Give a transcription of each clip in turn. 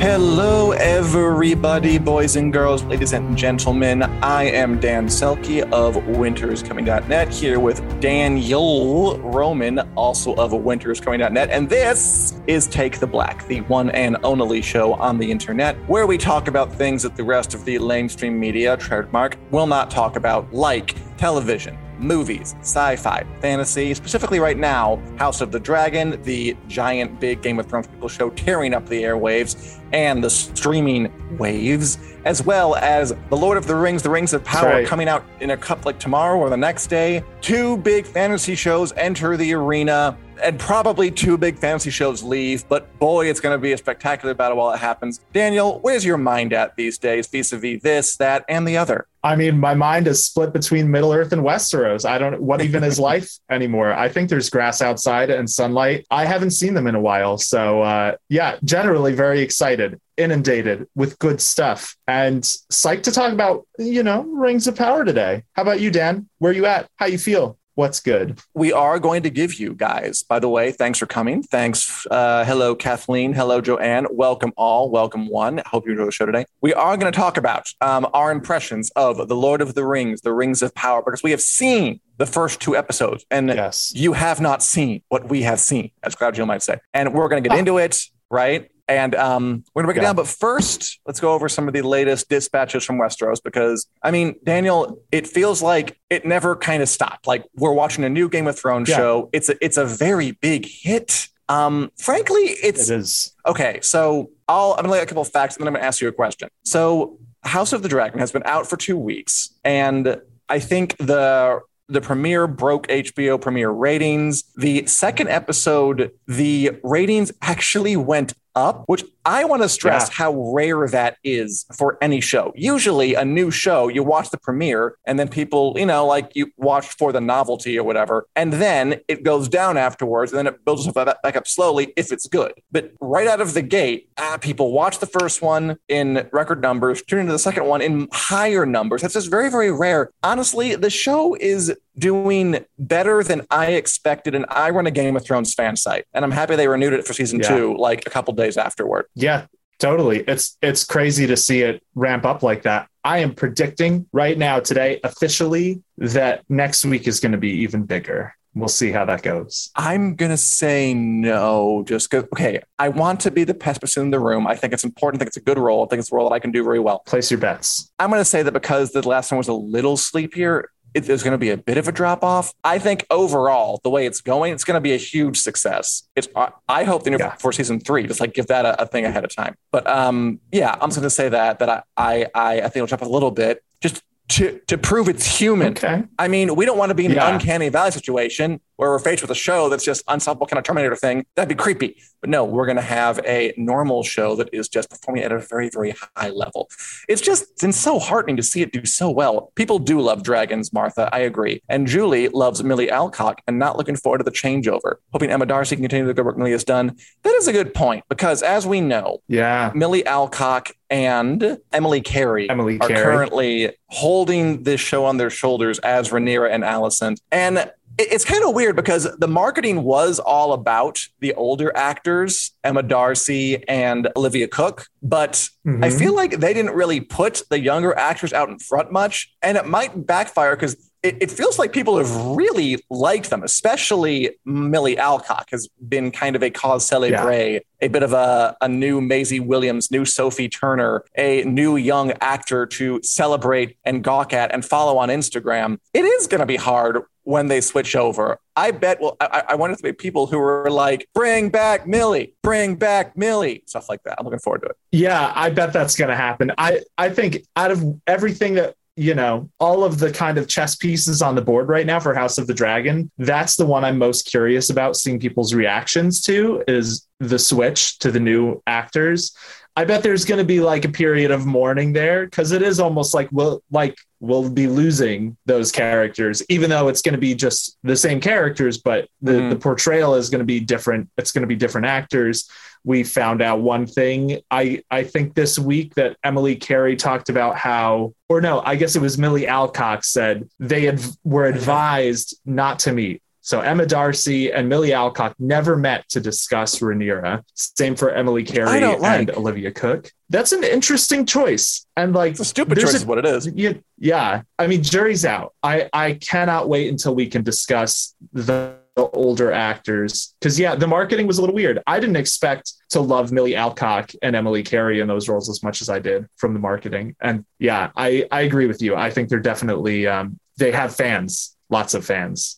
Hello, everybody, boys and girls, ladies and gentlemen. I am Dan Selcke of WintersComing.net here with Daniel Roman, also of WintersComing.net. And this is Take the Black, the one and only show on the internet where we talk about things that the rest of the mainstream media, trademark, will not talk about, like television movies, sci fi, fantasy, specifically right now, House of the Dragon, the giant big Game of Thrones people show tearing up the airwaves, and the streaming waves, as well as The Lord of the Rings, The Rings of Power right. coming out in a cup like tomorrow or the next day. Two big fantasy shows enter the arena. And probably two big fantasy shows leave, but boy, it's going to be a spectacular battle while it happens. Daniel, where's your mind at these days vis a vis this, that, and the other? I mean, my mind is split between Middle Earth and Westeros. I don't what even is life anymore. I think there's grass outside and sunlight. I haven't seen them in a while. So uh, yeah, generally very excited, inundated with good stuff, and psyched to talk about, you know, Rings of Power today. How about you, Dan? Where you at? How you feel? What's good? we are going to give you guys, by the way, thanks for coming. Thanks. Uh, hello, Kathleen. Hello, Joanne. Welcome all. Welcome one. Hope you enjoy the show today. We are going to talk about um, our impressions of The Lord of the Rings, The Rings of Power, because we have seen the first two episodes and Yes. you have not seen what we have seen, as Claudio might say. And we're going to get into it, right? And um, we're going to break it down. But first, let's go over some of the latest dispatches from Westeros because, I mean, Daniel, it feels like it never kind of stopped. Like we're watching a new Game of Thrones Yeah. show. It's a, it's a very big hit. Um, frankly, it's It is. okay. So I'll, I'm going to lay out a couple of facts and then I'm going to ask you a question. So House of the Dragon has been out for two weeks. And I think the the premiere broke HBO premiere ratings. The second episode, the ratings actually went up, which I want to stress Yeah. how rare that is for any show. Usually, a new show, you watch the premiere and then people, you know, like you watch for the novelty or whatever, and then it goes down afterwards and then it builds itself back- back up slowly if it's good. But right out of the gate, ah, people watch the first one in record numbers, tune into the second one in higher numbers. That's just very, very rare. Honestly, the show is doing better than I expected, and I run a Game of Thrones fan site, and I'm happy they renewed it for season Yeah. two, like a couple days afterward. Yeah, totally. It's it's crazy to see it ramp up like that. I am predicting right now today officially that next week is going to be even bigger. We'll see how that goes. I'm gonna say no, just because. Okay, I want to be the pessimist in the room. I think it's important. I think it's a good role. I think it's a role that I can do very well. Place your bets. I'm gonna say that because the last one was a little sleepier, it, there's gonna be a bit of a drop off. I think overall, the way it's going, it's gonna be a huge success. It's. I, hope the Yeah. for season three, just like give that a, a thing ahead of time. But um, yeah, I'm just gonna say that that I I I, I think it'll drop a little bit just. To, to prove it's human, Okay. I mean, we don't want to be in Yeah. an uncanny valley situation where we're faced with a show that's just unstoppable kind of Terminator thing. That'd be creepy. But no, we're going to have a normal show that is just performing at a very, very high level. It's just been so heartening to see it do so well. People do love dragons, Martha. I agree. And Julie loves Milly Alcock and not looking forward to the changeover. Hoping Emma D'Arcy can continue the good work Milly has done. That is a good point because as we know, Yeah. Milly Alcock and Emily Carey Emily are Carey. currently holding this show on their shoulders as Rhaenyra and Alicent. And it's kind of weird because the marketing was all about the older actors, Emma D'Arcy and Olivia Cooke, but I Mhm. feel like they didn't really put the younger actors out in front much. And it might backfire because it, it, feels like people have really liked them, especially Milly Alcock has been kind of a cause celebre, yeah. a bit of a, a new Maisie Williams, new Sophie Turner, a new young actor to celebrate and gawk at and follow on Instagram. It is going to be hard when they switch over. I bet. Well, I, I wonder if there be people who are like, "Bring back Milly, bring back Milly," stuff like that. I'm looking forward to it. Yeah, I bet that's going to happen. I I think out of everything that you know, all of the kind of chess pieces on the board right now for House of the Dragon, that's the one I'm most curious about seeing people's reactions to is the switch to the new actors. I bet there's going to be like a period of mourning there because it is almost like we'll like we'll be losing those characters, even though it's going to be just the same characters, but the, mm. the portrayal is going to be different. It's going to be different actors we found out one thing. I I think this week that Emily Carey talked about how, or no, I guess it was Milly Alcock said they were advised not to meet. So Emma D'Arcy and Milly Alcock never met to discuss Rhaenyra. Same for Emily Carey like. and Olivia Cooke. That's an interesting choice. And like it's a stupid choice a, is what it is. Yeah, yeah. I mean, jury's out. I I cannot wait until we can discuss the older actors because yeah the marketing was a little weird i didn't expect to love milly alcock and emily carey in those roles as much as i did from the marketing and yeah i i agree with you i think they're definitely um, they have fans lots of fans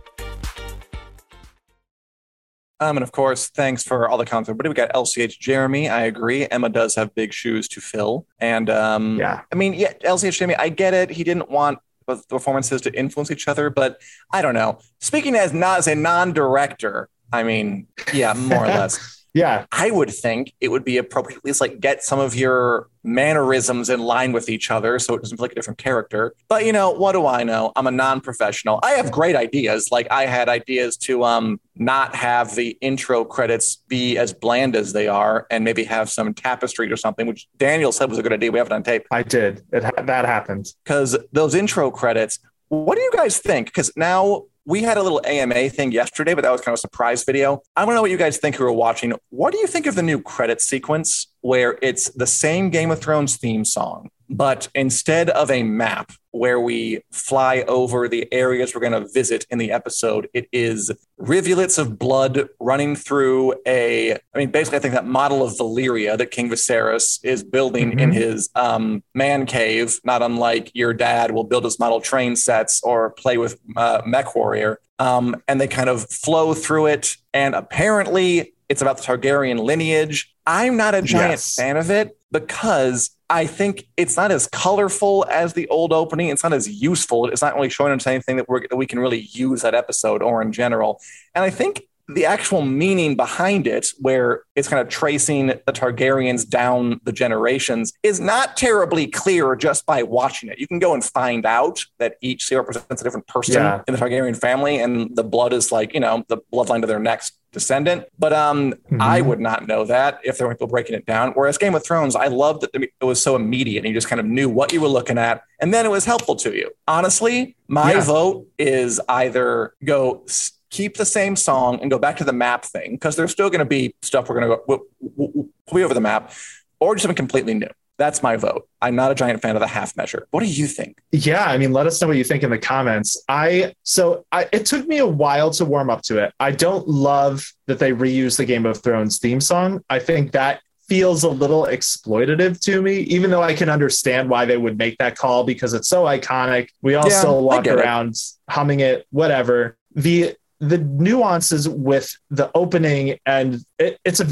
Um, and of course, thanks for all the comments. But we got LCH Jeremy. I agree. Emma does have big shoes to fill. And um, yeah, I mean, yeah, LCH Jeremy, I get it. He didn't want the performances to influence each other, but I don't know. Speaking as not as a non-director, I mean, yeah, more or less. Yeah. I would think it would be appropriate at least like get some of your mannerisms in line with each other so it doesn't feel like a different character. But you know, what do I know? I'm a non-professional. I have great ideas. Like I had ideas to um not have the intro credits be as bland as they are and maybe have some tapestry or something, which Daniel said was a good idea. We have it on tape. I did. It ha- that happened. Because those intro credits, what do you guys think? Because now we had a little AMA thing yesterday, but that was kind of a surprise video. I want to know what you guys think who are watching. What do you think of the new credit sequence where it's the same Game of Thrones theme song, but instead of a map where we fly over the areas we're going to visit in the episode, it is rivulets of blood running through a, I mean, basically, I think that model of Valyria that King Viserys is building mm-hmm. in his um, man cave, not unlike your dad will build his model train sets or play with uh, Mech Warrior. Um, and they kind of flow through it. And apparently, it's about the Targaryen lineage. I'm not a giant yes. fan of it because I think it's not as colorful as the old opening. It's not as useful. It's not really showing us anything that, that we can really use that episode or in general. And I think the actual meaning behind it, where it's kind of tracing the Targaryens down the generations, is not terribly clear just by watching it. You can go and find out that each seal represents a different person yeah. in the Targaryen family, and the blood is like, you know, the bloodline to their next descendant. But um, mm-hmm. I would not know that if there were people breaking it down. Whereas Game of Thrones, I loved that it was so immediate and you just kind of knew what you were looking at, and then it was helpful to you. Honestly, my yeah. vote is either go keep the same song and go back to the map thing because there's still going to be stuff we're going to go we'll, we'll, we'll over the map, or just something completely new. That's my vote. I'm not a giant fan of the half measure. What do you think? Yeah, I mean, let us know what you think in the comments. I so I, it took me a while to warm up to it. I don't love that they reuse the Game of Thrones theme song. I think that feels a little exploitative to me, even though I can understand why they would make that call because it's so iconic. We all yeah, still walk around it. humming it, whatever. The the nuances with the opening and it, it's a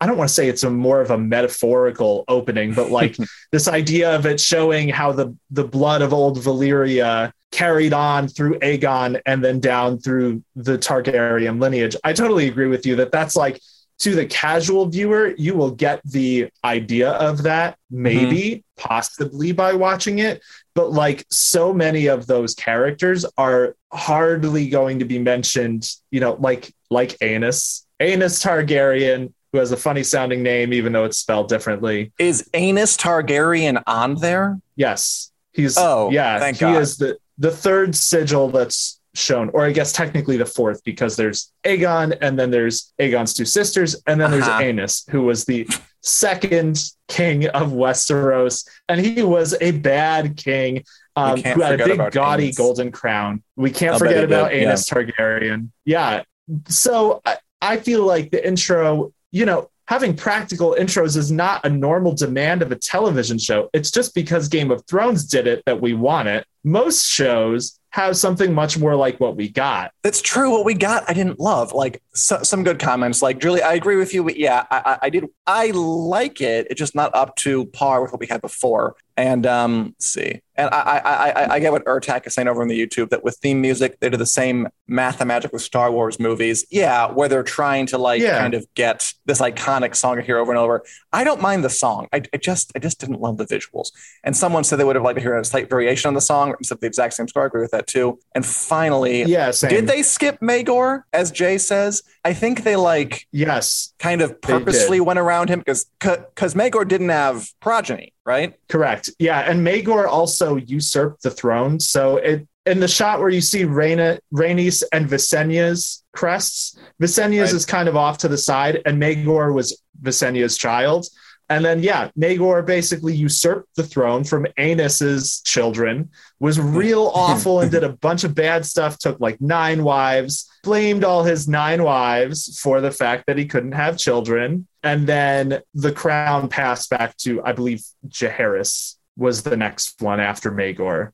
I don't want to say it's a more of a metaphorical opening, but like this idea of it showing how the the blood of old Valyria carried on through Aegon and then down through the Targaryen lineage. I totally agree with you that that's like to the casual viewer, you will get the idea of that maybe mm-hmm. possibly by watching it. But like so many of those characters are hardly going to be mentioned, you know, like like Aenys, Aenys Targaryen, who has a funny sounding name, even though it's spelled differently. Is Aenys Targaryen on there? Yes. He's Oh, yeah, thank he God. is the the third sigil that's shown, or I guess technically the fourth, because there's Aegon, and then there's Aegon's two sisters, and then there's Uh-huh. Aenys, who was the second king of Westeros, and he was a bad king. Um, who had a big gaudy Aenys. golden crown. We can't I'll forget about did, yeah. Targaryen. Yeah. So I, I feel like the intro, you know, having practical intros is not a normal demand of a television show. It's just because Game of Thrones did it that we want it. Most shows have something much more like what we got. That's true. What we got, I didn't love. Like so, some good comments. Like Julie, I agree with you. But yeah, I, I, I did. I like it. It's just not up to par with what we had before. And um, let's see. And I, I, I, I- I get what Urtak is saying over on the YouTube that with theme music, they do the same math and magic with Star Wars movies. Yeah, where they're trying to like Yeah. kind of get this iconic song hear over and over. I don't mind the song. I, I just, I just didn't love the visuals. And someone said they would have liked to hear a slight variation on the song of the exact same score. I agree with that too. And finally, Yeah, same. did they skip Maegor, as Jay says? I think they like Yes, kind of purposely went around him because because Maegor didn't have progeny, right? correct. Yeah, and Maegor also usurped the throne. So it in the shot where you see Rhaena, Rhaenys and Visenya's crests, Visenya's Right. is kind of off to the side, and Maegor was Visenya's child. And then, yeah, Maegor basically usurped the throne from Aenys's children, was real awful and did a bunch of bad stuff, took like nine wives, blamed all his nine wives for the fact that he couldn't have children. And then the crown passed back to, I believe, Jaehaerys was the next one after Maegor.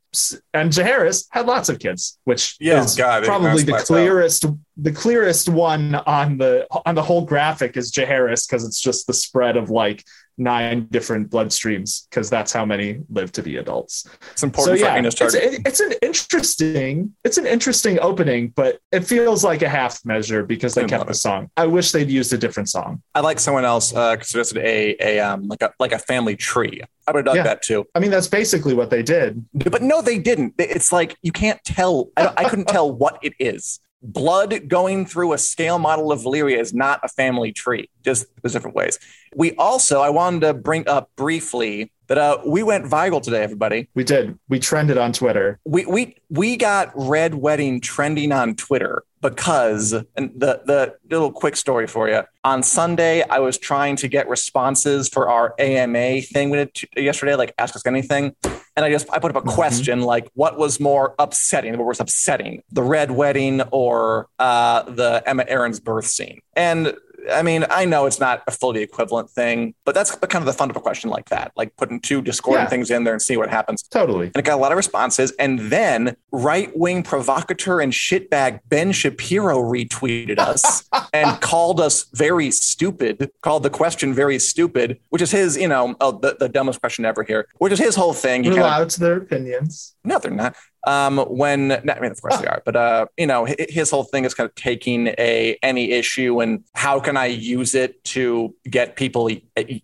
And Jaehaerys had lots of kids, which Yeah, is God, probably the clearest the clearest one on the on the whole graphic is Jaehaerys because it's just the spread of like nine different bloodstreams because that's how many live to be adults. It's important so yeah, it's, it- it's an interesting it's an interesting opening, but it feels like a half measure because they I kept the song. I wish they'd used a different song. I like someone else uh, suggested a a um like a like a family tree. I would have done Yeah. that too. I mean, that's basically what they did. But no, they didn't. It's like you can't tell. I, I couldn't tell what it is. Blood going through a scale model of Valyria is not a family tree. Just there's different ways. We also, I wanted to bring up briefly that uh, we went viral today, everybody. We did. We trended on Twitter. We we we got Red Wedding trending on Twitter because and the the little quick story for you. On Sunday, I was trying to get responses for our AMA thing we did yesterday, like ask us anything. And I just I put up a Mhm. question like, what was more upsetting? What was upsetting, the Red Wedding or uh, the Aemma Arryn's birth scene? And I mean, I know it's not a fully equivalent thing, but that's kind of the fun of a question like that, like putting two discordant Yeah. things in there and see what happens Totally. and it got a lot of responses. And then right wing provocateur and shitbag Ben Shapiro retweeted us and called us very stupid, called the question very stupid, which is his, you know, oh, the, the dumbest question ever here, which is his whole thing. He We're allowed to their opinions. no, they're not. Um, when I mean, of course they are, but uh, you know, his whole thing is kind of taking a any issue and how can I use it to get people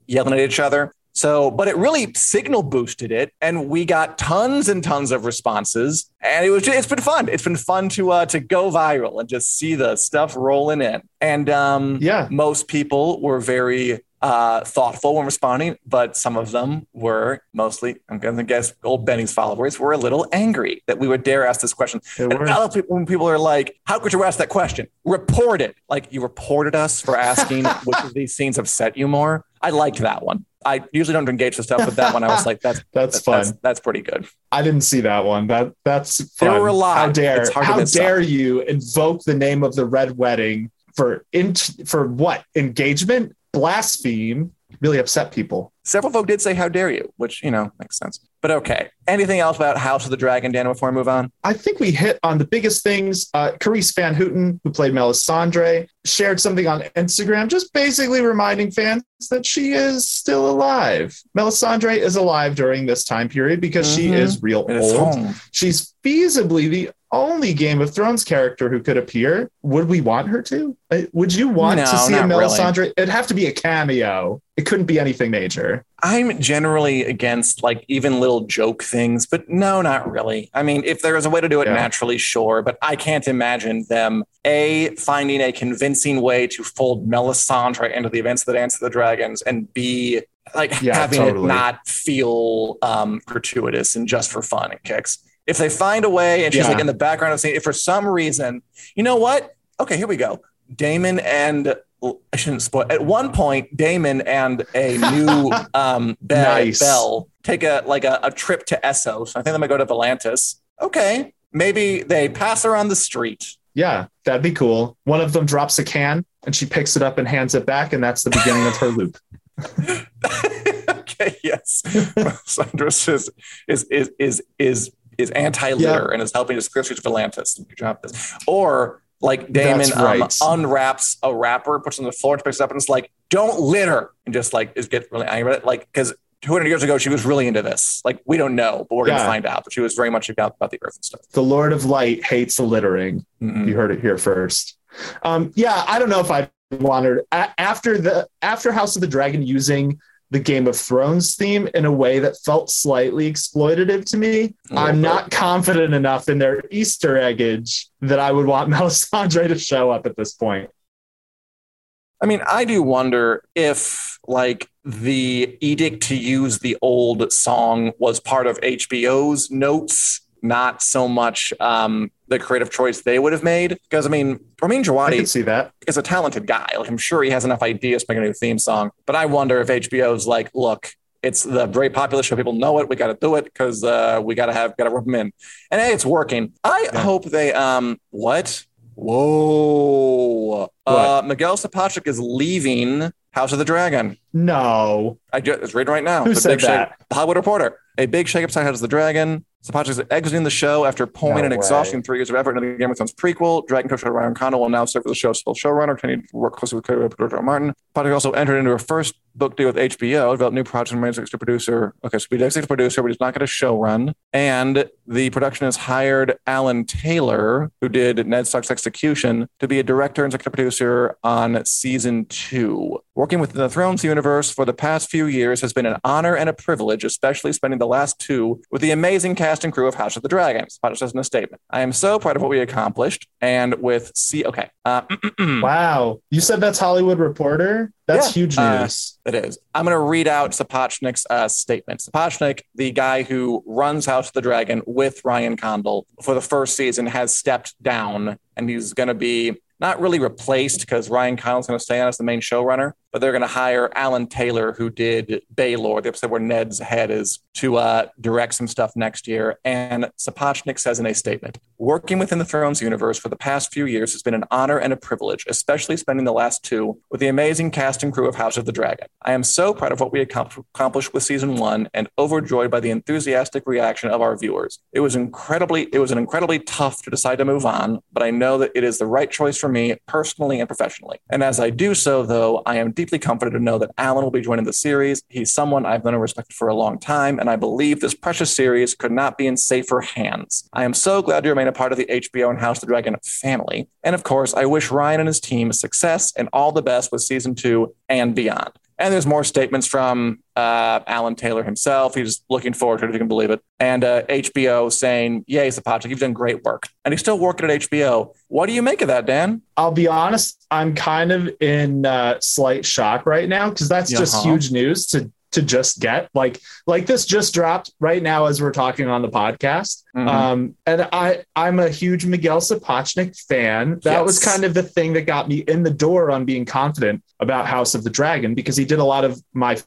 yelling at each other. So, but it really signal boosted it, and we got tons and tons of responses, and it was just, it's been fun. It's been fun to uh, to go viral and just see the stuff rolling in. And um, Yeah. most people were very uh, thoughtful when responding, but some of them were mostly, I'm going to guess, old Benny's followers were a little angry that we would dare ask this question. And when people are like, "How could you ask that question?" Report it. Like you reported us for asking which of these scenes upset you more. I liked that one. I usually don't engage with stuff, but that one I was like, "That's That's that- fun. That's, that's pretty good." I didn't see that one. That that's There fun. were a lot. How dare It's hard to how dare you invoke the name of the Red Wedding for in, for what engagement? Blaspheme. Really upset people. Several folk did say, "How dare you?" Which you know makes sense. But okay. Anything else about House of the Dragon, Dan? Before I move on, I think we hit on the biggest things. Uh, Carice Van Houten, who played Melisandre, shared something on Instagram, just basically reminding fans that she is still alive. Melisandre is alive during this time period because she Mhm. is real it is old. home. She's feasibly the only Game of Thrones character who could appear. Would we want her to? Uh, Would you want No, to see a not really. Melisandre? It'd have to be a cameo. It couldn't be anything major. Either. I'm generally against like even little joke things, but no, not really. I mean, if there is a way to do it Yeah. naturally, sure, but I can't imagine them a finding a convincing way to fold Melisandre into the events of the Dance of the Dragons, and b like Yeah, having totally. it not feel um, gratuitous and just for fun and kicks. If they find a way, and she's Yeah. like in the background of saying, if for some reason, you know what? Okay, here we go. Daemon and I shouldn't spoil. At one point, Daemon and a new um, Be- Nice. Belle take a like a, a trip to Essos. I think they might go to Volantis. Okay, maybe they pass her on the street. Yeah, that'd be cool. One of them drops a can and she picks it up and hands it back, and that's the beginning of her loop. okay, yes. Sandros is is is is is, is anti-litter and is helping streets of Volantis. Good job. This. Or like Daemon That's um, unwraps a wrapper, puts it on the floor, and picks it up, and it's like, "Don't litter," and just like is get really angry. about it. Like because 200 years ago, she was really into this. Like we don't know, but we're gonna find out. But she was very much about about the earth and stuff. The Lord of Light hates littering. Mhm. You heard it here first. Um, yeah, I don't know if I wanted after the after House of the Dragon using the Game of Thrones theme in a way that felt slightly exploitative to me. I'm bit. not confident enough in their Easter eggage that I would want Melisandre to show up at this point. I mean, I do wonder if like the edict to use the old song was part of HBO's notes, not so much um, the creative choice they would have made. Because I mean, Ramin Djawadi see that. is a talented guy. Like I'm sure he has enough ideas to make a new theme song. But I wonder if HBO's like, look, it's the very popular show. People know it. We got to do it because uh, we got to have got to rub them in. And hey, it's working. I Yeah. hope they um what? Whoa! Uh, Miguel Sapochnik is leaving House of the Dragon. No. I just it's reading right now. Who The said big shake- that? the Hollywood Reporter. A big shakeup House of the Dragon. Sapochnik is exiting the show after pouring No and way. exhausting three years of effort into the Game of Thrones prequel. Dragon coach Ryan Condal will now serve as the show's sole showrunner, continuing to work closely with George. Martin. Sapochnik also entered into her first book deal with HBO, developed new projects and remains executive producer. Okay, so he's executive producer, but he's not going to show run. And the production has hired Alan Taylor, who did Ned Stark's Execution, to be a director and executive producer on season two. Working within the Thrones universe for the past few years has been an honor and a privilege, especially spending the last two with the amazing cast and crew of House of the Dragons. Potter says in a statement, I am so proud of what we accomplished. And with C, okay. Uh, Wow. You said that's Hollywood Reporter? That's Yeah. huge Uh, news. It is. I'm going to read out Sapochnik's uh, statement. Sapochnik, the guy who runs House of the Dragon with Ryan Condal for the first season, has stepped down and he's going to be not really replaced because Ryan Condal's going to stay on as the main showrunner, but they're going to hire Alan Taylor, who did Baelor, the episode where Ned's head is, to uh, direct some stuff next year. And Sapochnik says in a statement, working within the Thrones universe for the past few years has been an honor and a privilege, especially spending the last two with the amazing cast and crew of House of the Dragon. I am so proud of what we accomplished with season one and overjoyed by the enthusiastic reaction of our viewers. It was incredibly, it was an incredibly tough to decide to move on, but I know that it is the right choice for me personally and professionally. And as I do so, though, I am deeply comforted to know that Alan will be joining the series. He's someone I've known and respected for a long time, and I believe this precious series could not be in safer hands. I am so glad to remain a part of the HBO and House of the Dragon family. And of course, I wish Ryan and his team success and all the best with season two and beyond. And there's more statements from uh, Alan Taylor himself. He's looking forward to it, if you can believe it. And uh, HBO saying, Yay, Sapochnik, you've done great work. And he's still working at HBO. What do you make of that, Dan? I'll be honest, I'm kind of in uh, slight shock right now because that's just Uh-huh. huge news to to just get. Like like this just dropped right now as we're talking on the podcast. Mhm. Um, and I I'm a huge Miguel Sapochnik fan. That was kind of the thing that got me in the door on being confident about House of the Dragon because he did a lot of my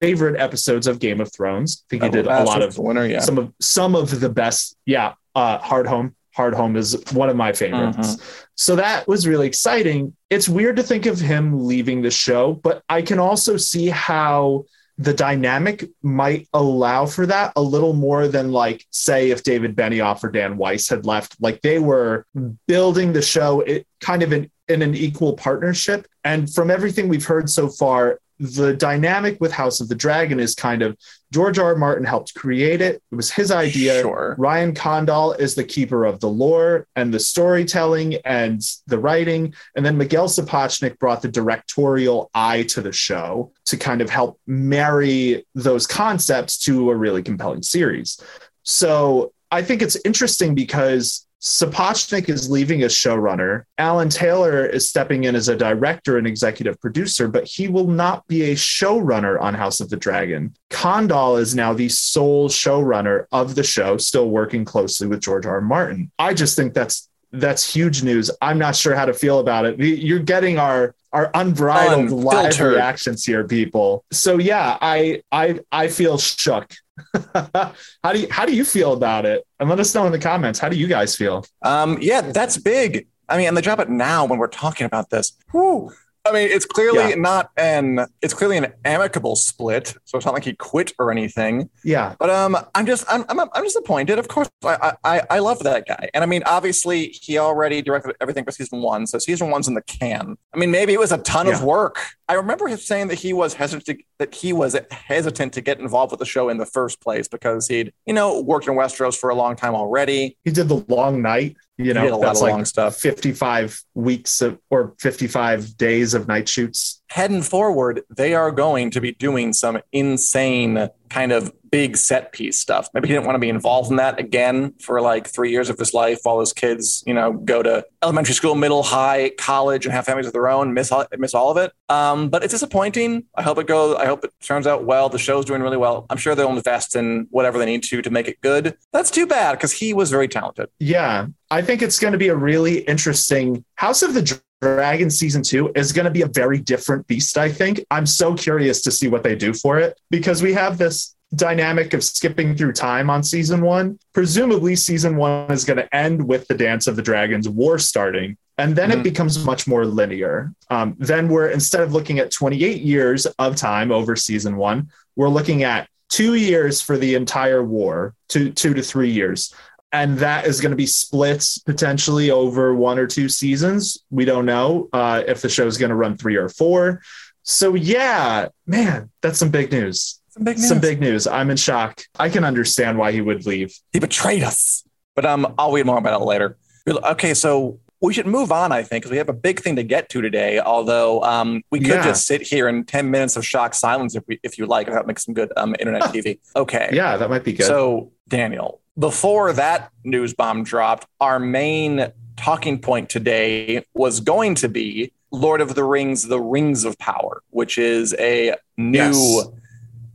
favorite episodes of Game of Thrones. I think he did a lot of the winner, yeah. some of some of the best. Yeah, uh, Hard Home. Hard Home is one of my favorites. Mm-hmm. So that was really exciting. It's weird to think of him leaving the show, but I can also see how the dynamic might allow for that a little more than like say if David Benioff or Dan Weiss had left. Like they were building the show it kind of in, in an equal partnership. And from everything we've heard so far the dynamic with House of the Dragon is kind of George R. R. Martin helped create it. It was his idea. Sure. Ryan Condal is the keeper of the lore and the storytelling and the writing. And then Miguel Sapochnik brought the directorial eye to the show to kind of help marry those concepts to a really compelling series. So I think it's interesting because Sapochnik is leaving as showrunner. Alan Taylor is stepping in as a director and executive producer, but he will not be a showrunner on House of the Dragon. Condal is now the sole showrunner of the show, still working closely with George R. R. Martin. I just think that's that's huge news. I'm not sure how to feel about it. You're getting our our unbridled live reactions here, people. So yeah, I I I feel shook. how do you how do you feel about it? And let us know in the comments. How do you guys feel? Um, yeah, that's big. I mean, and they drop it now when we're talking about this. Whew. I mean, it's clearly Yeah. not an it's clearly an amicable split, so it's not like he quit or anything. Yeah, But um, I'm just I'm I'm, I'm disappointed. Of course, I, I I love that guy, and I mean, obviously, he already directed everything for season one, so season one's in the can. I mean, maybe it was a ton of work. I remember him saying that he was hesitant to, that he was hesitant to get involved with the show in the first place because he'd you know worked in Westeros for a long time already. he did the long night. You know, did a lot that's like long stuff. 55 weeks of, or 55 days of night shoots. Heading forward, they are going to be doing some insane kind of big set piece stuff. Maybe he didn't want to be involved in that again for like three years of his life while his kids, you know, go to elementary school, middle, high, college, and have families of their own. Miss all, miss all of it. Um, but it's disappointing. I hope it goes. I hope it turns out well. The show's doing really well. I'm sure they'll invest in whatever they need to to make it good. That's too bad because he was very talented. Yeah, I think it's going to be a really interesting House of the Dragon season two is going to be a very different beast. I think I'm so curious to see what they do for it because we have this dynamic of skipping through time on season one. Presumably, season one is going to end with the Dance of the Dragons war starting. And then Mhm. it becomes much more linear. Um, then we're instead of looking at 28 years of time over season one, we're looking at two years for the entire war, two two to three years and that is going to be split potentially over one or two seasons. We don't know uh, if the show is going to run three or four. So yeah, man, that's some big news. Some big news. Some big news. I'm in shock. I can understand why he would leave. He betrayed us. But um, I'll read more about it later. Okay, so we should move on, I think, because we have a big thing to get to today. Although um, we could Yeah. just sit here in 10 minutes of shocked silence if, we, if you like. That makes some good um, internet TV. Okay. Yeah, that might be good. So, Daniel, before that news bomb dropped, our main talking point today was going to be Lord of the Rings, The Rings of Power, which is a new Yes.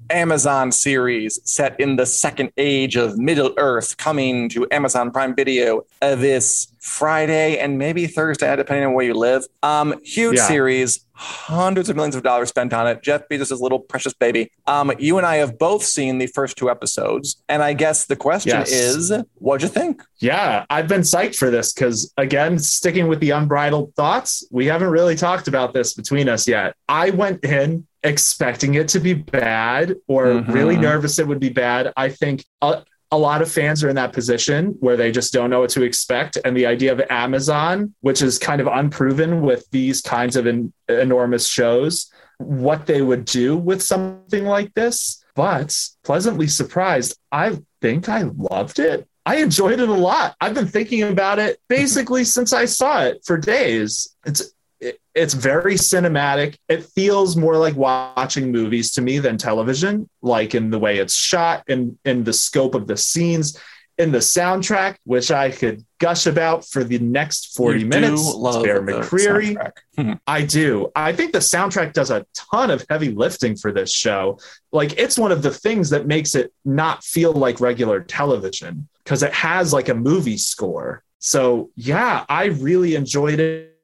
Amazon series set in the second age of Middle Earth coming to Amazon Prime Video uh, this Friday and maybe Thursday, depending on where you live. Um, huge Yeah. series, hundreds of millions of dollars spent on it. Jeff Bezos' little precious baby. Um, you and I have both seen the first two episodes, and I guess the question Yes. is, what'd you think? yeah, I've been psyched for this because, again, sticking with the unbridled thoughts, we haven't really talked about this between us yet. I went in expecting it to be bad or Mhm. really nervous it would be bad. I think a, a lot of fans are in that position where they just don't know what to expect. And the idea of Amazon, which is kind of unproven with these kinds of en- enormous shows, what they would do with something like this. But pleasantly surprised, I think I loved it. I enjoyed it a lot. I've been thinking about it basically since I saw it for days. It's it, it's very cinematic. It feels more like watching movies to me than television, like in the way it's shot and in the scope of the scenes, in the soundtrack, which I could gush about for the next 40 You minutes. Love Bear McCreary. I do. I think the soundtrack does a ton of heavy lifting for this show. Like it's one of the things that makes it not feel like regular television because it has like a movie score. So yeah, I really enjoyed it.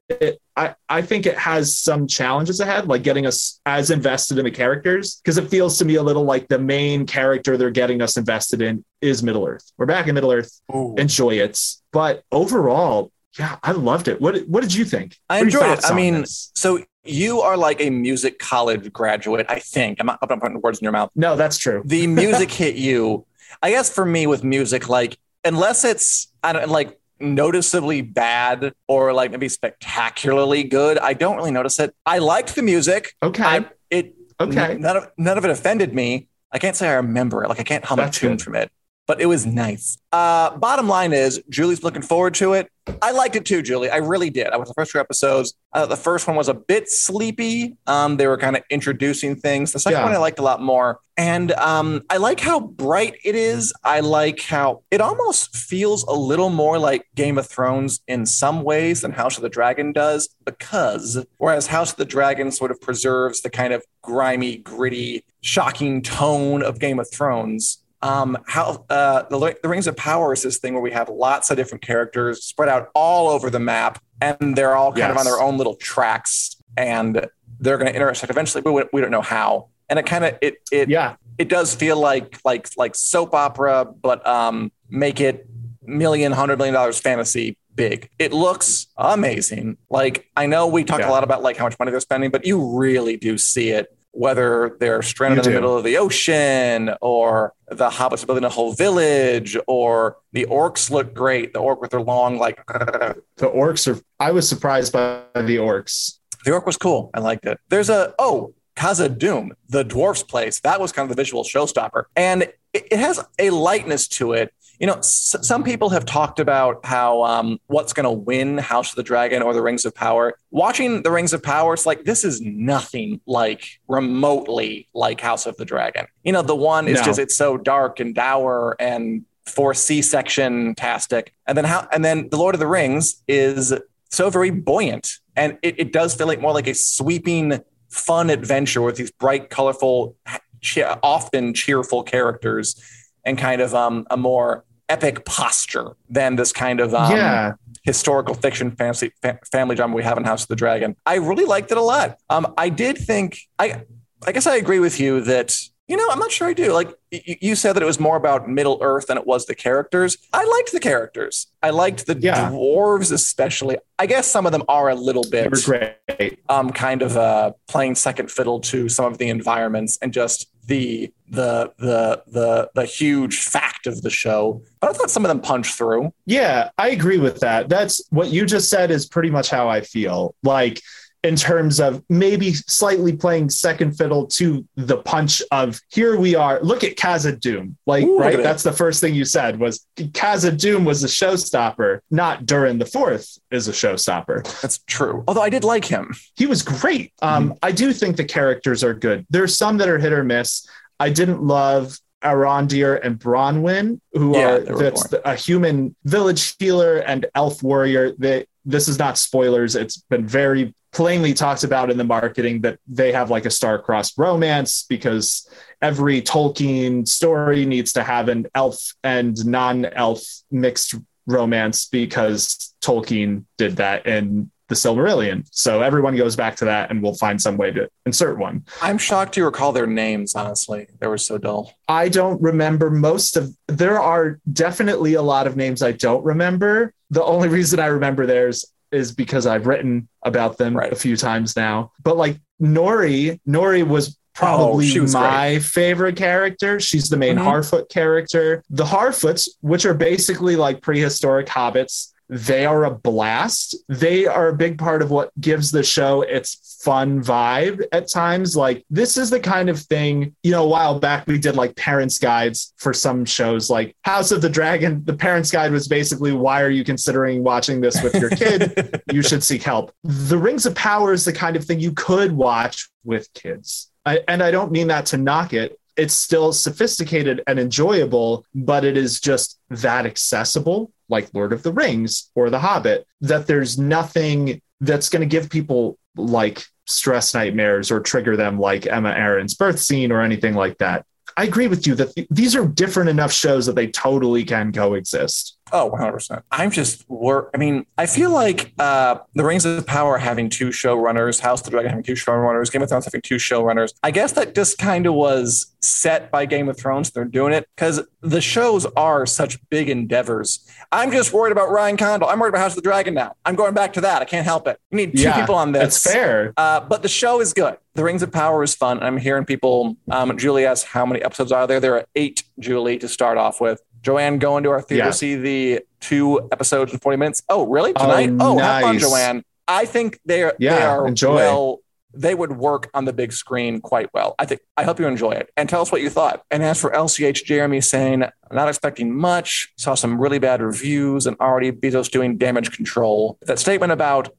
I, I think it has some challenges ahead, like getting us as invested in the characters, because it feels to me a little like the main character they're getting us invested in is Middle Earth. We're back in Middle Earth, Ooh. enjoy it. But overall, yeah, I loved it. What what did you think? I What enjoyed it. I mean, this? So you are like a music college graduate, I think. I'm not, I'm not putting words in your mouth. No, that's true. The music hit you. I guess for me with music, like unless it's I don't like noticeably bad or like maybe spectacularly good, I don't really notice it. I liked the music. Okay. I, it Okay. None of none of it offended me. I can't say I remember it. Like I can't hum a tune good. from it, but it was nice. Uh, bottom line is Julie's looking forward to it. I liked it too, Julie. I really did. I watched the first two episodes. I thought the first one was a bit sleepy. Um, they were kind of introducing things. The second Yeah. one I liked a lot more. And um, I like how bright it is. I like how it almost feels a little more like Game of Thrones in some ways than House of the Dragon does, because whereas House of the Dragon sort of preserves the kind of grimy, gritty, shocking tone of Game of Thrones. Um, how uh, the, the Rings of Power is this thing where we have lots of different characters spread out all over the map, and they're all kind of on their own little tracks, and they're going to intersect eventually, but we, we don't know how. And it kind of it it Yeah. it does feel like like like soap opera, but um, make it million, hundred million dollars fantasy big. It looks amazing. Like I know we talked Yeah. a lot about like how much money they're spending, but you really do see it. Whether they're stranded You in the middle of the ocean, or the hobbits are building a whole village, or the orcs look great. The orc with their long like The orcs are. I was surprised by the orcs. The orc was cool. I liked it. There's a oh Khazad-dûm, the dwarf's place. That was kind of the visual showstopper, and it, it has a lightness to it. You know, s- some people have talked about how um, what's going to win House of the Dragon or the Rings of Power. Watching the Rings of Power, it's like this is nothing like remotely like House of the Dragon. You know, the one is No. just it's so dark and dour and for C-section tastic, and then how and then the Lord of the Rings is so very buoyant and it, it does feel like more like a sweeping fun adventure with these bright colorful often cheerful characters and kind of um, a more epic posture than this kind of um, yeah. historical fiction fantasy fa- family drama we have in House of the Dragon. I really liked it a lot. Um, I did think I I guess I agree with you that you know I'm not sure I do. Like y- you said that it was more about Middle Earth than it was the characters. I liked the characters. I liked the Yeah. dwarves especially. I guess some of them are a little bit great. um, kind of uh, playing second fiddle to some of the environments and just the the the the the huge fact of the show. But I thought some of them punched through. Yeah, I agree with that. That's what you just said is pretty much how I feel. Like in terms of maybe slightly playing second fiddle to the punch of here we are. Look at Khazad-dûm. Like, Ooh, right? That's the first thing you said was Khazad-dûm was a showstopper, not Durin the Fourth is a showstopper. That's true. Although I did like him. He was great. Um, I do think the characters are good. There's some that are hit or miss. I didn't love Arondir and Bronwyn, who Yeah, are that's the, a human village healer and elf warrior. They, this is not spoilers. It's been very plainly talked about in the marketing that they have like a star-crossed romance because every Tolkien story needs to have an elf and non-elf mixed romance because Tolkien did that in the Silmarillion. So everyone goes back to that and we'll find some way to insert one. I'm shocked you recall their names. Honestly, they were so dull. I don't remember most of there are definitely a lot of names I don't remember. The only reason I remember theirs is because I've written about them Right. a few times now. But like Nori, Nori was probably Oh, was my favorite character. She's the main Mhm. Harfoot character. The Harfoots, which are basically like prehistoric hobbits, they are a blast. They are a big part of what gives the show its fun vibe at times. Like, this is the kind of thing, you know, a while back we did like parents' guides for some shows, like House of the Dragon. The parents' guide was basically, why are you considering watching this with your kid? you should seek help. The Rings of Power is the kind of thing you could watch with kids. I, and I don't mean that to knock it. It's still sophisticated and enjoyable, but it is just that accessible, like Lord of the Rings or The Hobbit, that there's nothing that's going to give people like stress nightmares or trigger them like Aemma Arryn's birth scene or anything like that. I agree with you that th- these are different enough shows that they totally can coexist. Oh, 100%. I'm just work. I mean, I feel like uh, The Rings of Power having two showrunners, House of the Dragon having two showrunners, Game of Thrones having two showrunners. I guess that just kind of was set by Game of Thrones. They're doing it because the shows are such big endeavors. I'm just worried about Ryan Condal. I'm worried about House of the Dragon now. I'm going back to that. I can't help it. You need two Yeah, people on this. That's fair. Uh, but the show is good. The Rings of Power is fun. I'm hearing people. Um, Julie asked how many episodes are there. There are eight, Julie, to start off with. Joanne, going to our theater Yeah. to see the two episodes in 40 minutes. Oh, really? Oh, Tonight? Oh, Oh, have fun. Joanne. I think they are they are enjoy. well they would work on the big screen quite well. I think I hope you enjoy it and tell us what you thought. And as for LCH Jeremy saying, not expecting much, saw some really bad reviews and already Bezos doing damage control. That statement about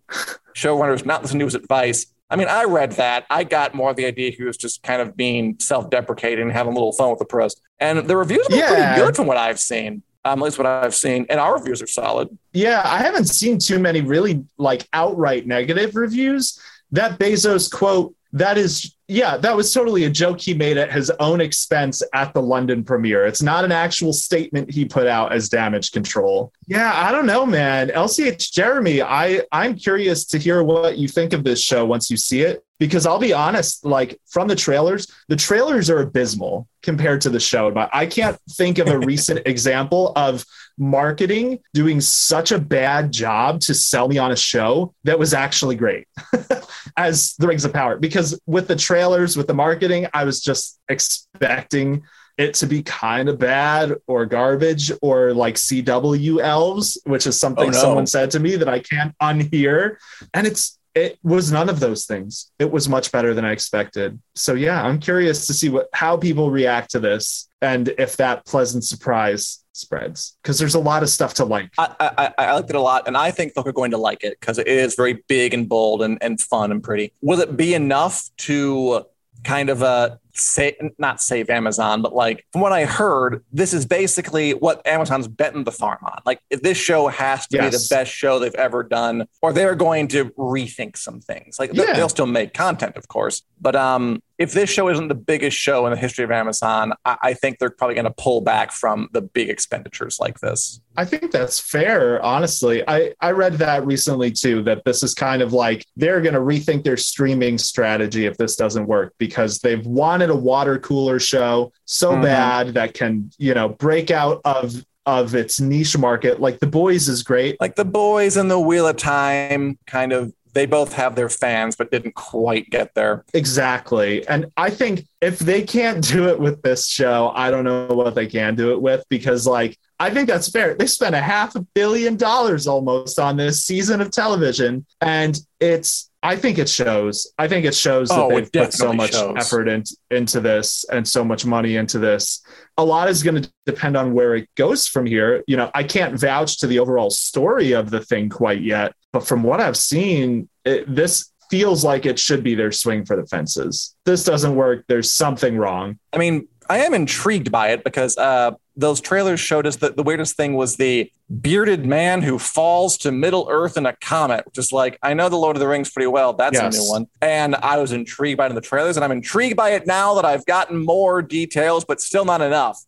showrunners not listening to his advice. I mean, I read that. I got more of the idea he was just kind of being self-deprecating, and having a little fun with the press. And the reviews were yeah. pretty good from what I've seen. Um, at least what I've seen, and our reviews are solid. Yeah, I haven't seen too many really like outright negative reviews. That Bezos quote, that is yeah, that was totally a joke he made at his own expense at the London premiere. It's not an actual statement he put out as damage control. Yeah, I don't know, man. LCH Jeremy, I I'm curious to hear what you think of this show once you see it because I'll be honest, like from the trailers, the trailers are abysmal compared to the show. But I can't think of a recent example of marketing doing such a bad job to sell me on a show that was actually great as the Rings of Power. Because with the trailers, with the marketing, I was just expecting it to be kind of bad or garbage or like CW elves, which is something oh, no. someone said to me that I can't unhear. And it's it was none of those things. It was much better than I expected. So yeah, I'm curious to see what how people react to this and if that pleasant surprise spreads because there's a lot of stuff to like. I, I, I liked it a lot, and I think folk are going to like it because it is very big and bold and, and fun and pretty. Will it be enough to kind of uh, say not save Amazon, but like from what I heard, this is basically what Amazon's betting the farm on. Like this show has to yes. be the best show they've ever done, or they're going to rethink some things. Like yeah. they'll still make content, of course, but um, if this show isn't the biggest show in the history of Amazon, I, I think they're probably going to pull back from the big expenditures like this. I think that's fair, honestly. I, I read that recently too, that this is kind of like they're going to rethink their streaming strategy if this doesn't work because they've wanted a water cooler show so mm-hmm. bad that can, you know, break out of of its niche market. Like The Boys is great. Like The Boys and The Wheel of Time kind of they both have their fans, but didn't quite get there. Exactly. And I think if they can't do it with this show, I don't know what they can do it with because, like, I think that's fair. They spent a half a billion dollars almost on this season of television, and it's. I think it shows. I think it shows that oh, they've put so much shows. effort in, into this and so much money into this. A lot is going to depend on where it goes from here. You know, I can't vouch to the overall story of the thing quite yet, but from what I've seen, it, this feels like it should be their swing for the fences. This doesn't work. There's something wrong. I mean, I am intrigued by it because uh, those trailers showed us that the weirdest thing was the bearded man who falls to Middle Earth in a comet, which is like, I know the Lord of the Rings pretty well. That's yes. a new one. And I was intrigued by it in the trailers, and I'm intrigued by it now that I've gotten more details, but still not enough.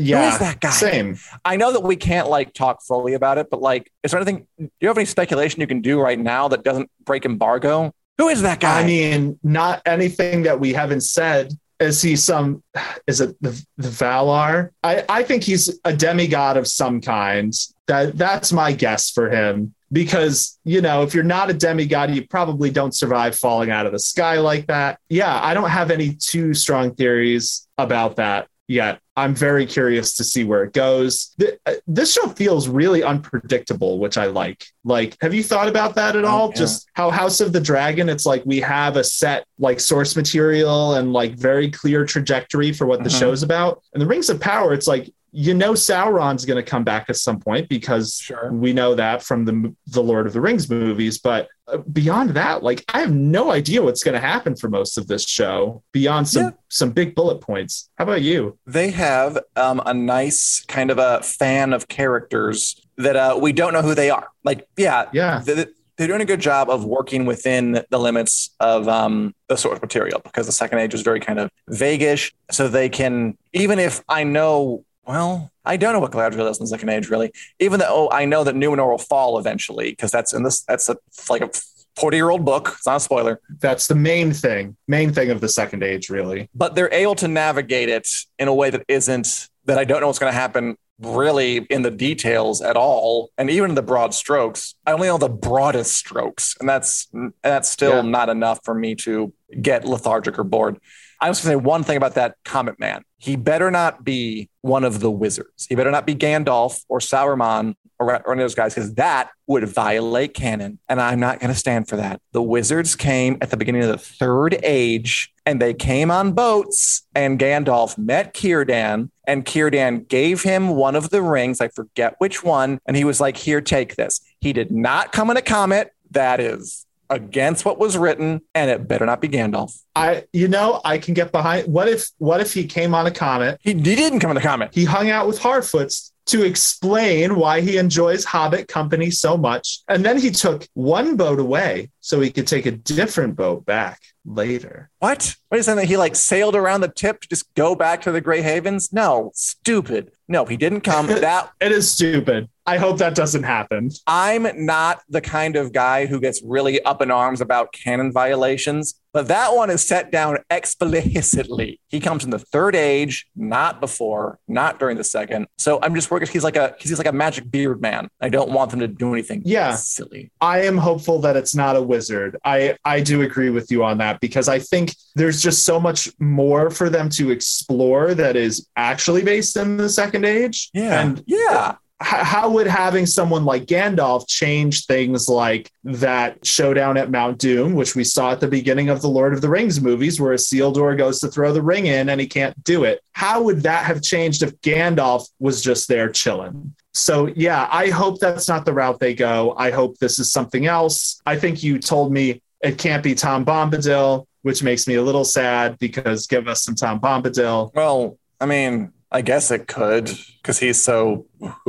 Yeah, who is that guy? Same. I know that we can't like talk fully about it, but like, is there anything, do you have any speculation you can do right now that doesn't break embargo? Who is that guy? I mean, not anything that we haven't said is he some is it the, the valar i i think he's a demigod of some kind that that's my guess for him because you know if you're not a demigod you probably don't survive falling out of the sky like that yeah i don't have any too strong theories about that yet. I'm very curious to see where it goes. Uh, this show feels really unpredictable, which I like. Like, have you thought about that at oh, all? Yeah. Just how House of the Dragon, it's like we have a set like source material and like very clear trajectory for what the mm-hmm. show's about. And the Rings of Power, it's like you know Sauron's going to come back at some point because sure. we know that from the the Lord of the Rings movies. But uh, beyond that, like I have no idea what's going to happen for most of this show beyond some yeah. some big bullet points. How about you? They have um, a nice kind of a fan of characters that uh, we don't know who they are. Like, yeah, yeah. they're doing a good job of working within the limits of um, the source material because the second age is very kind of vaguish. So they can, even if I know well, I don't know what Galadriel is in the second age, really. Even though oh, I know that Numenor will fall eventually, because that's in this. That's a like a forty-year-old book. It's not a spoiler. That's the main thing. Main thing of the second age, really. But they're able to navigate it in a way that isn't that I don't know what's going to happen really in the details at all, and even in the broad strokes. I only know the broadest strokes, and that's that's still yeah. not enough for me to get lethargic or bored. I was going to say one thing about that Comet Man. He better not be one of the wizards. He better not be Gandalf or Sauron or any of those guys because that would violate canon. And I'm not going to stand for that. The wizards came at the beginning of the third age and they came on boats and Gandalf met Círdan and Círdan gave him one of the rings. I forget which one. And he was like, here, take this. He did not come in a comet. That is against what was written, and it better not be Gandalf. I, you know, I can get behind. What if, what if he came on a comet? He, he didn't come on a comet. He hung out with Harfoots to explain why he enjoys Hobbit company so much, and then he took one boat away so he could take a different boat back later. What? What is that? He like sailed around the tip to just go back to the Grey Havens? No, stupid. No, he didn't come. That it is stupid. I hope that doesn't happen. I'm not the kind of guy who gets really up in arms about canon violations, but that one is set down explicitly. He comes in the third age, not before, not during the second. So I'm just worried he's like a he's like a magic beard man. I don't want them to do anything yeah. silly. I am hopeful that it's not a wizard. I I do agree with you on that because I think there's just so much more for them to explore that is actually based in the second age. Yeah. And yeah how would having someone like Gandalf change things like that showdown at Mount Doom, which we saw at the beginning of the Lord of the Rings movies, where Isildur goes to throw the ring in and he can't do it? How would that have changed if Gandalf was just there chilling? So, yeah, I hope that's not the route they go. I hope this is something else. I think you told me it can't be Tom Bombadil, which makes me a little sad because give us some Tom Bombadil. Well, I mean, I guess it could because he's so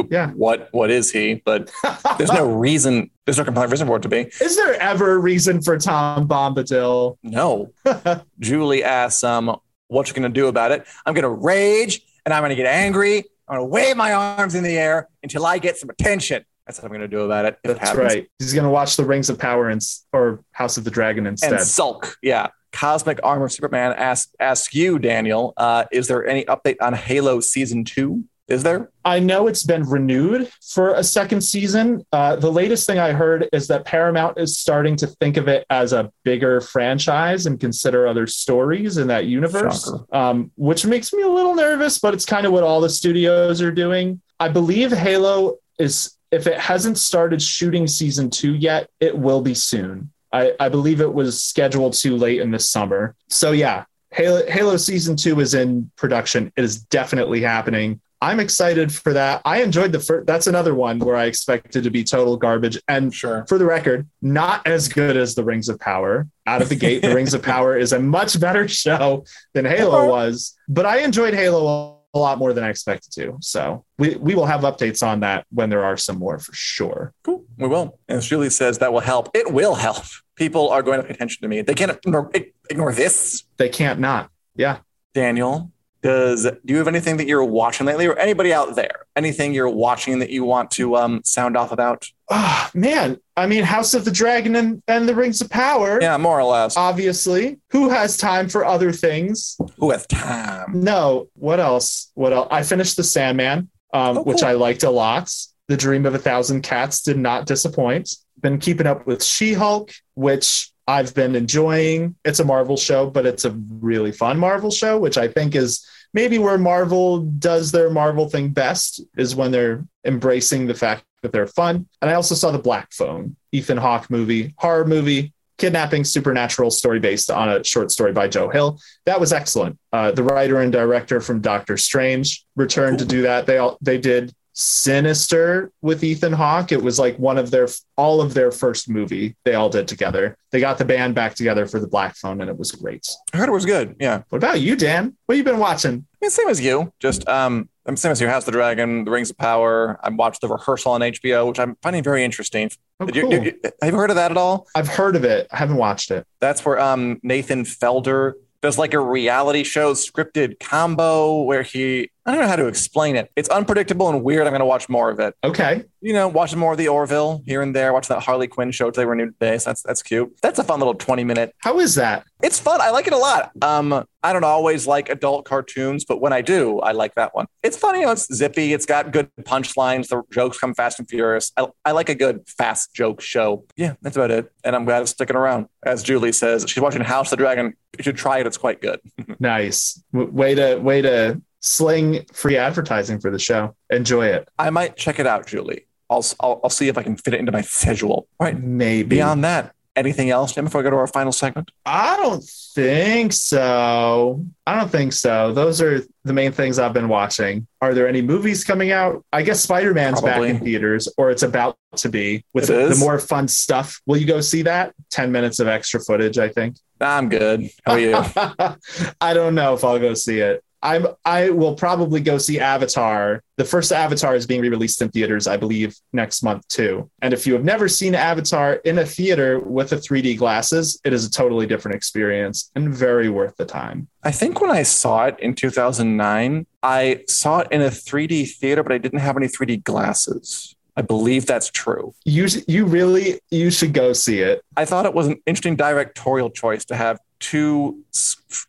yeah. What what is he? But there's no reason. There's no compelling reason for it to be. Is there ever a reason for Tom Bombadil? No. Julie asks, um, what you gonna do about it? I'm gonna rage and I'm gonna get angry. I'm gonna wave my arms in the air until I get some attention. That's what I'm gonna do about it. That's it right. He's gonna watch the Rings of Power and or House of the Dragon instead. And sulk. Yeah. Cosmic Armor Superman asks ask you, Daniel, uh, is there any update on Halo season two? Is there? I know it's been renewed for a second season. Uh, the latest thing I heard is that Paramount is starting to think of it as a bigger franchise and consider other stories in that universe, um, which makes me a little nervous, but it's kind of what all the studios are doing. I believe Halo is, if it hasn't started shooting season two yet, it will be soon. I, I believe it was scheduled too late in the summer. So yeah, Halo, Halo season two is in production. It is definitely happening. I'm excited for that. I enjoyed the first. That's another one where I expected to be total garbage. And sure. for the record, not as good as the Rings of Power. Out of the gate, the Rings of Power is a much better show than Halo uh-huh. was. But I enjoyed Halo a lot more than I expected to. So we, we will have updates on that when there are some more for sure. Cool. We will. And as Julie says, that will help. It will help. People are going to pay attention to me. They can't ignore, ignore this. They can't not. Yeah. Daniel, does do you have anything that you're watching lately or anybody out there anything you're watching that you want to um, sound off about oh man i mean house of the dragon and, and the rings of power yeah more or less. obviously. Who has time for other things? Who has time? No what else? What else i finished the sandman um, oh, cool. which i liked a lot. The dream of a thousand cats did not disappoint. Been keeping up with she-hulk which I've been enjoying. It's a Marvel show, but it's a really fun Marvel show, which I think is maybe where Marvel does their Marvel thing best is when they're embracing the fact that they're fun. And I also saw the Black Phone, Ethan Hawke movie, horror movie, kidnapping supernatural story based on a short story by Joe Hill. That was excellent. Uh, the writer and director from Doctor Strange returned to do that. They all they did Sinister with Ethan Hawke. It was like one of their all of their first movie they all did together. They got the band back together for the Black Phone, and it was great. I heard it was good. Yeah. What about you, Dan? What have you been watching? I mean, same as you. Just um, I'm same as you. House the Dragon, The Rings of Power. I watched the rehearsal on HBO, which I'm finding very interesting. Oh, cool. you, have you heard of that at all? I've heard of it. I haven't watched it. That's where um Nathan Fielder does like a reality show scripted combo where he I don't know how to explain it. It's unpredictable and weird. I'm going to watch more of it. Okay. You know, watching more of the Orville here and there. Watching that Harley Quinn show today renewed today. So that's that's cute. That's a fun little 20 minute. How is that? It's fun. I like it a lot. Um, I don't always like adult cartoons, but when I do, I like that one. It's funny. You know, it's zippy. It's got good punchlines. The jokes come fast and furious. I, I like a good fast joke show. Yeah, that's about it. And I'm glad it's sticking around. As Julie says, she's watching House of the Dragon. You should try it. It's quite good. nice. Way to way to sling free advertising for the show. Enjoy it. I might check it out, Julie. I'll, I'll, I'll see if I can fit it into my schedule. All right. Maybe. Beyond that, anything else, Jim, before we go to our final segment? I don't think so. I don't think so. Those are the main things I've been watching. Are there any movies coming out? I guess Spider Man's back in theaters, or it's about to be with the, the more fun stuff. Will you go see that? 10 minutes of extra footage, I think. I'm good. How are you? I don't know if I'll go see it. I'm I will probably go see Avatar. The first Avatar is being re-released in theaters, I believe, next month too. And if you have never seen Avatar in a theater with a 3D glasses, it is a totally different experience and very worth the time. I think when I saw it in 2009, I saw it in a 3D theater, but I didn't have any 3D glasses. I believe that's true. You you really you should go see it. I thought it was an interesting directorial choice to have two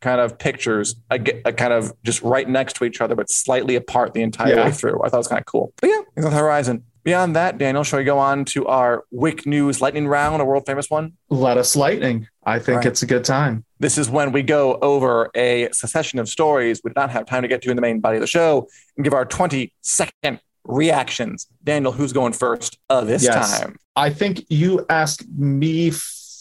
kind of pictures, a, a kind of just right next to each other, but slightly apart the entire Yeah. way through. I thought it was kind of cool. But yeah, it's on the horizon. Beyond that, Daniel, shall we go on to our Wick News lightning round, a world famous one? Let us lightning. I think Right. it's a good time. This is when we go over a succession of stories we did not have time to get to in the main body of the show and give our 20 second reactions. Daniel, who's going first uh, this Yes. time? I think you asked me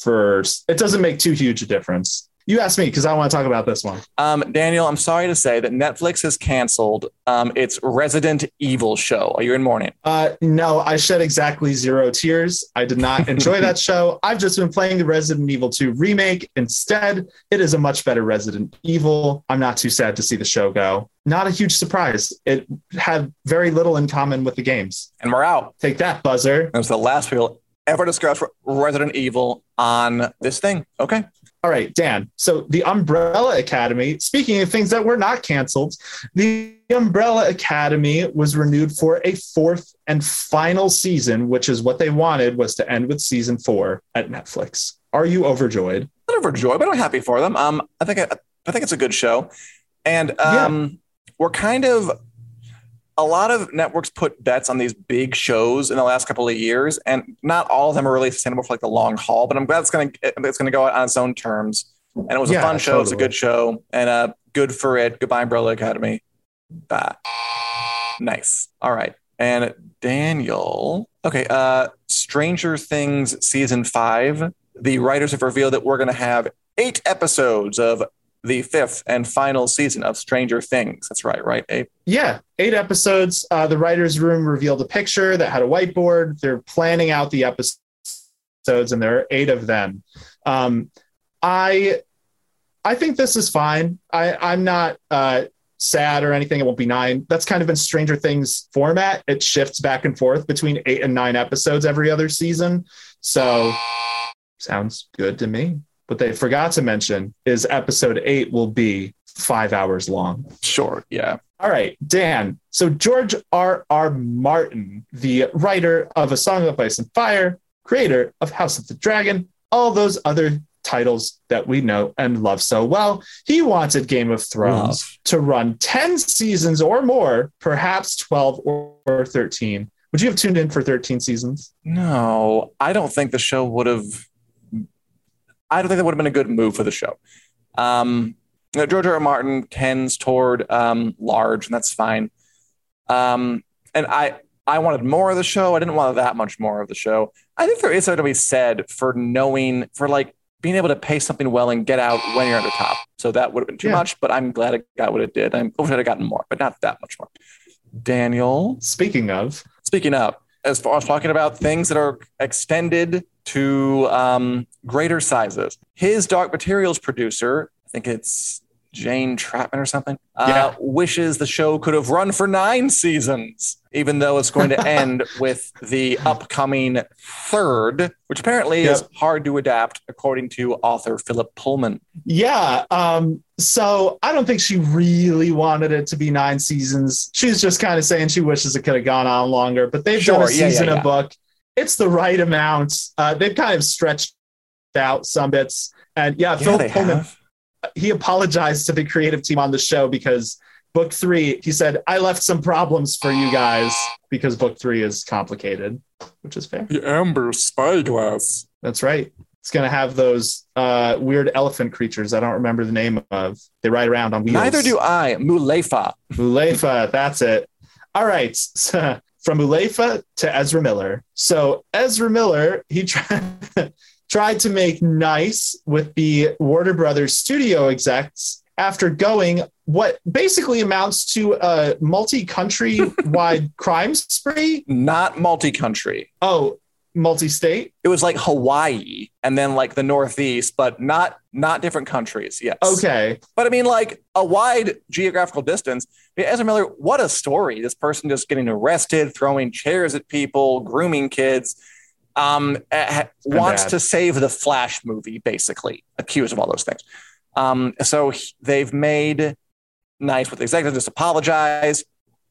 first. It doesn't make too huge a difference. You asked me because I want to talk about this one. Um, Daniel, I'm sorry to say that Netflix has canceled um, its Resident Evil show. Are you in mourning? Uh, no, I shed exactly zero tears. I did not enjoy that show. I've just been playing the Resident Evil 2 remake instead. It is a much better Resident Evil. I'm not too sad to see the show go. Not a huge surprise. It had very little in common with the games. And we're out. Take that, buzzer. That was the last we'll ever discuss Resident Evil on this thing. Okay. All right, Dan. So the Umbrella Academy, speaking of things that were not canceled, the Umbrella Academy was renewed for a fourth and final season, which is what they wanted was to end with season four at Netflix. Are you overjoyed? Not overjoyed, but I'm happy for them. Um, I think I, I think it's a good show, and um, we're kind of a lot of networks put bets on these big shows in the last couple of years, and not all of them are really sustainable for like the long haul. But I'm glad it's going to it's going to go out on its own terms. And it was a fun show. It was a good show, and uh, good for it. Goodbye, Umbrella Academy. Bye. Nice. All right. And Daniel. Okay. Uh, Stranger Things season five. The writers have revealed that we're going to have eight episodes of the fifth and final season of Stranger Things. That's right, right? Abe? Yeah, eight episodes. Uh, the writer's room revealed a picture that had a whiteboard. They're planning out the episodes, and there are eight of them. Um, I, I think this is fine. I, I'm not uh, sad or anything. It won't be nine. That's kind of in Stranger Things format. It shifts back and forth between eight and nine episodes every other season. So, sounds good to me. What they forgot to mention is episode eight will be five hours long. Sure. Yeah. All right, Dan. So George R. R. Martin, the writer of A Song of Ice and Fire, creator of House of the Dragon, all those other titles that we know and love so well, he wanted Game of Thrones to run 10 seasons or more, perhaps 12 or, or 13. Would you have tuned in for 13 seasons? No, I don't think the show would have. I don't think that would have been a good move for the show. Um, you know, George R. R. Martin tends toward um, large, and that's fine. Um, and I, I wanted more of the show. I didn't want that much more of the show. I think there is something to be said for knowing, for like being able to pay something well and get out when you're at the top. So that would have been too Yeah. much, but I'm glad it got what it did. I wish I'd have gotten more, but not that much more. Daniel, Speaking of, Speaking of, as far as talking about things that are extended to um, greater sizes, his Dark Materials producer, I think it's Jane Trapman or something, uh, Yeah. wishes the show could have run for nine seasons, even though it's going to end with the upcoming third, which apparently is hard to adapt, according to author Philip Pullman. Yeah. Um, so I don't think she really wanted it to be nine seasons. She's just kind of saying she wishes it could have gone on longer, but they've done Sure, a yeah, season yeah. a book. It's the right amount. Uh, they've kind of stretched out some bits. And yeah, Yeah, Phil Pullman, have. He apologized to the creative team on the show because book three, he said, I left some problems for you guys because book three is complicated, which is fair. The Amber Spyglass. That's right. It's going to have those uh, weird elephant creatures I don't remember the name of. They ride around on wheels. Neither do I. Mulefa. Mulefa, that's it. All right. from Ulefa to Ezra Miller. So Ezra Miller, he tried tried to make nice with the Warner Brothers studio execs after going what basically amounts to a multi-country wide crime spree. Not multi-country. Oh, multi-state. It was like Hawaii and then like the Northeast, but not not different countries. Yes. Okay. But I mean, like a wide geographical distance. Ezra Miller, what a story! This person just getting arrested, throwing chairs at people, grooming kids. Um, wants bad. to save the Flash movie, basically accused of all those things. Um, so they've made nice with the executive, just apologize.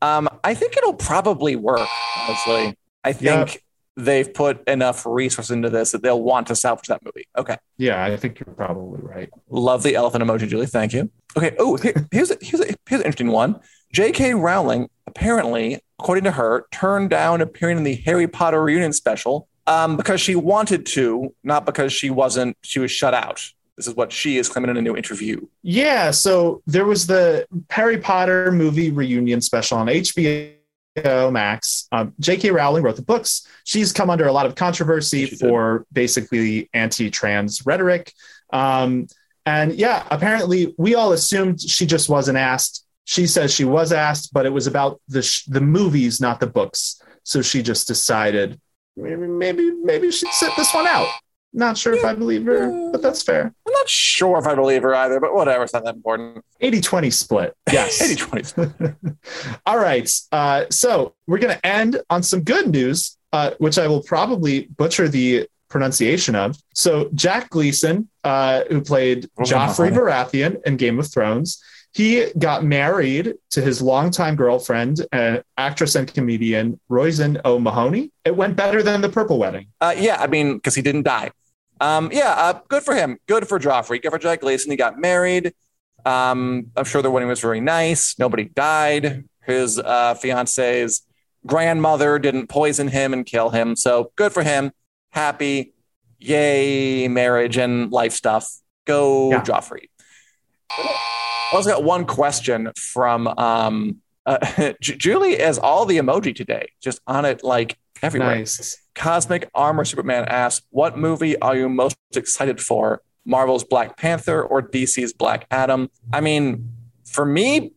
Um, I think it'll probably work. Honestly, I think. Yep they've put enough resources into this that they'll want to salvage that movie. Okay. Yeah, I think you're probably right. Love the elephant emoji, Julie. Thank you. Okay. Oh, here's a, here's a, here's an interesting one. J.K. Rowling apparently, according to her, turned down appearing in the Harry Potter reunion special um, because she wanted to, not because she wasn't. She was shut out. This is what she is claiming in a new interview. Yeah. So there was the Harry Potter movie reunion special on HBO Max. Um, J.K. Rowling wrote the books. She's come under a lot of controversy for basically anti-trans rhetoric. Um, and yeah, apparently we all assumed she just wasn't asked. She says she was asked, but it was about the sh- the movies, not the books. So she just decided maybe maybe maybe she'd sit this one out. Not sure if I believe her, but that's fair. I'm not sure if I believe her either, but whatever. It's not that important. 80 20 split. Yes. 80 20 split. All right. Uh, so we're going to end on some good news, uh, which I will probably butcher the pronunciation of. So Jack Gleeson, uh, who played Joffrey Baratheon in Game of Thrones, he got married to his longtime girlfriend, uh, actress and comedian Roisin O'Mahony. It went better than the Purple Wedding. Uh, yeah, I mean, because he didn't die. Um, yeah, uh, good for him. Good for Joffrey. Good for Jack Gleeson. He got married. Um, I'm sure the wedding was very nice. Nobody died. His uh, fiance's grandmother didn't poison him and kill him. So good for him. Happy. Yay, marriage and life stuff. Go, yeah. Joffrey. I also got one question from um, uh, Julie as all the emoji today, just on it like everywhere. Nice. Cosmic Armor Superman asks, "What movie are you most excited for? Marvel's Black Panther or DC's Black Adam?" I mean, for me,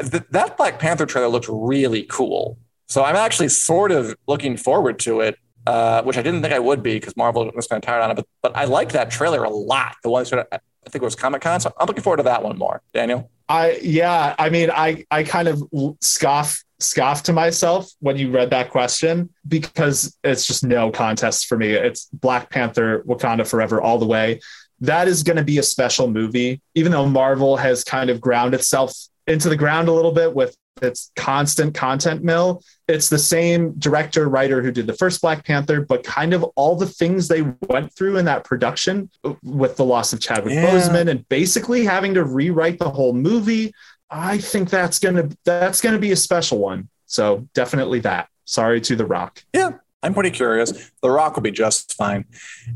th- that Black Panther trailer looked really cool. So I'm actually sort of looking forward to it, uh, which I didn't think I would be because Marvel was kind of tired on it. But, but I liked that trailer a lot. The one sort of I think it was Comic Con. So I'm looking forward to that one more. Daniel. I yeah, I mean, I I kind of scoff scoff to myself when you read that question because it's just no contest for me. It's Black Panther, Wakanda Forever, all the way. That is going to be a special movie, even though Marvel has kind of ground itself into the ground a little bit with its constant content mill. It's the same director, writer who did the first Black Panther, but kind of all the things they went through in that production with the loss of Chadwick yeah. Boseman and basically having to rewrite the whole movie. I think that's gonna that's gonna be a special one. So definitely that. Sorry to The Rock. Yeah, I'm pretty curious. The Rock will be just fine.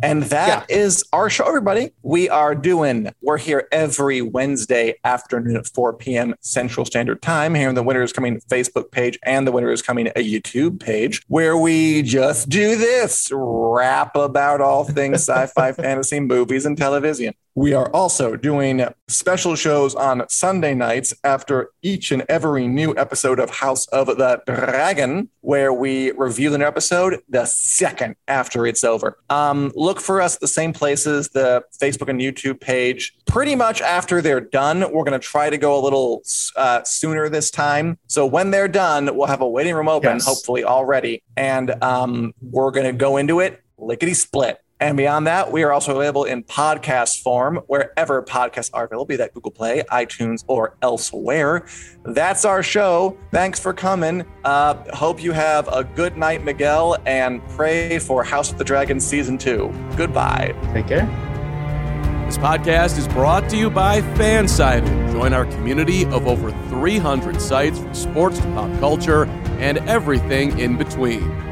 And that yeah. is our show, everybody. We are doing, we're here every Wednesday afternoon at 4 p.m. Central Standard Time here on the Winter is Coming Facebook page and the Winter is Coming a YouTube page, where we just do this rap about all things sci fi fantasy movies and television. We are also doing special shows on Sunday nights after each and every new episode of House of the Dragon, where we review the new episode the second after it's over. Um, look for us at the same places, the Facebook and YouTube page. Pretty much after they're done, we're going to try to go a little uh, sooner this time. So when they're done, we'll have a waiting room open, yes. hopefully already, and um, we're going to go into it lickety split. And beyond that, we are also available in podcast form wherever podcasts are available, be that Google Play, iTunes, or elsewhere. That's our show. Thanks for coming. Uh, hope you have a good night, Miguel, and pray for House of the Dragon season two. Goodbye. Take care. This podcast is brought to you by Fansided. Join our community of over 300 sites from sports to pop culture and everything in between.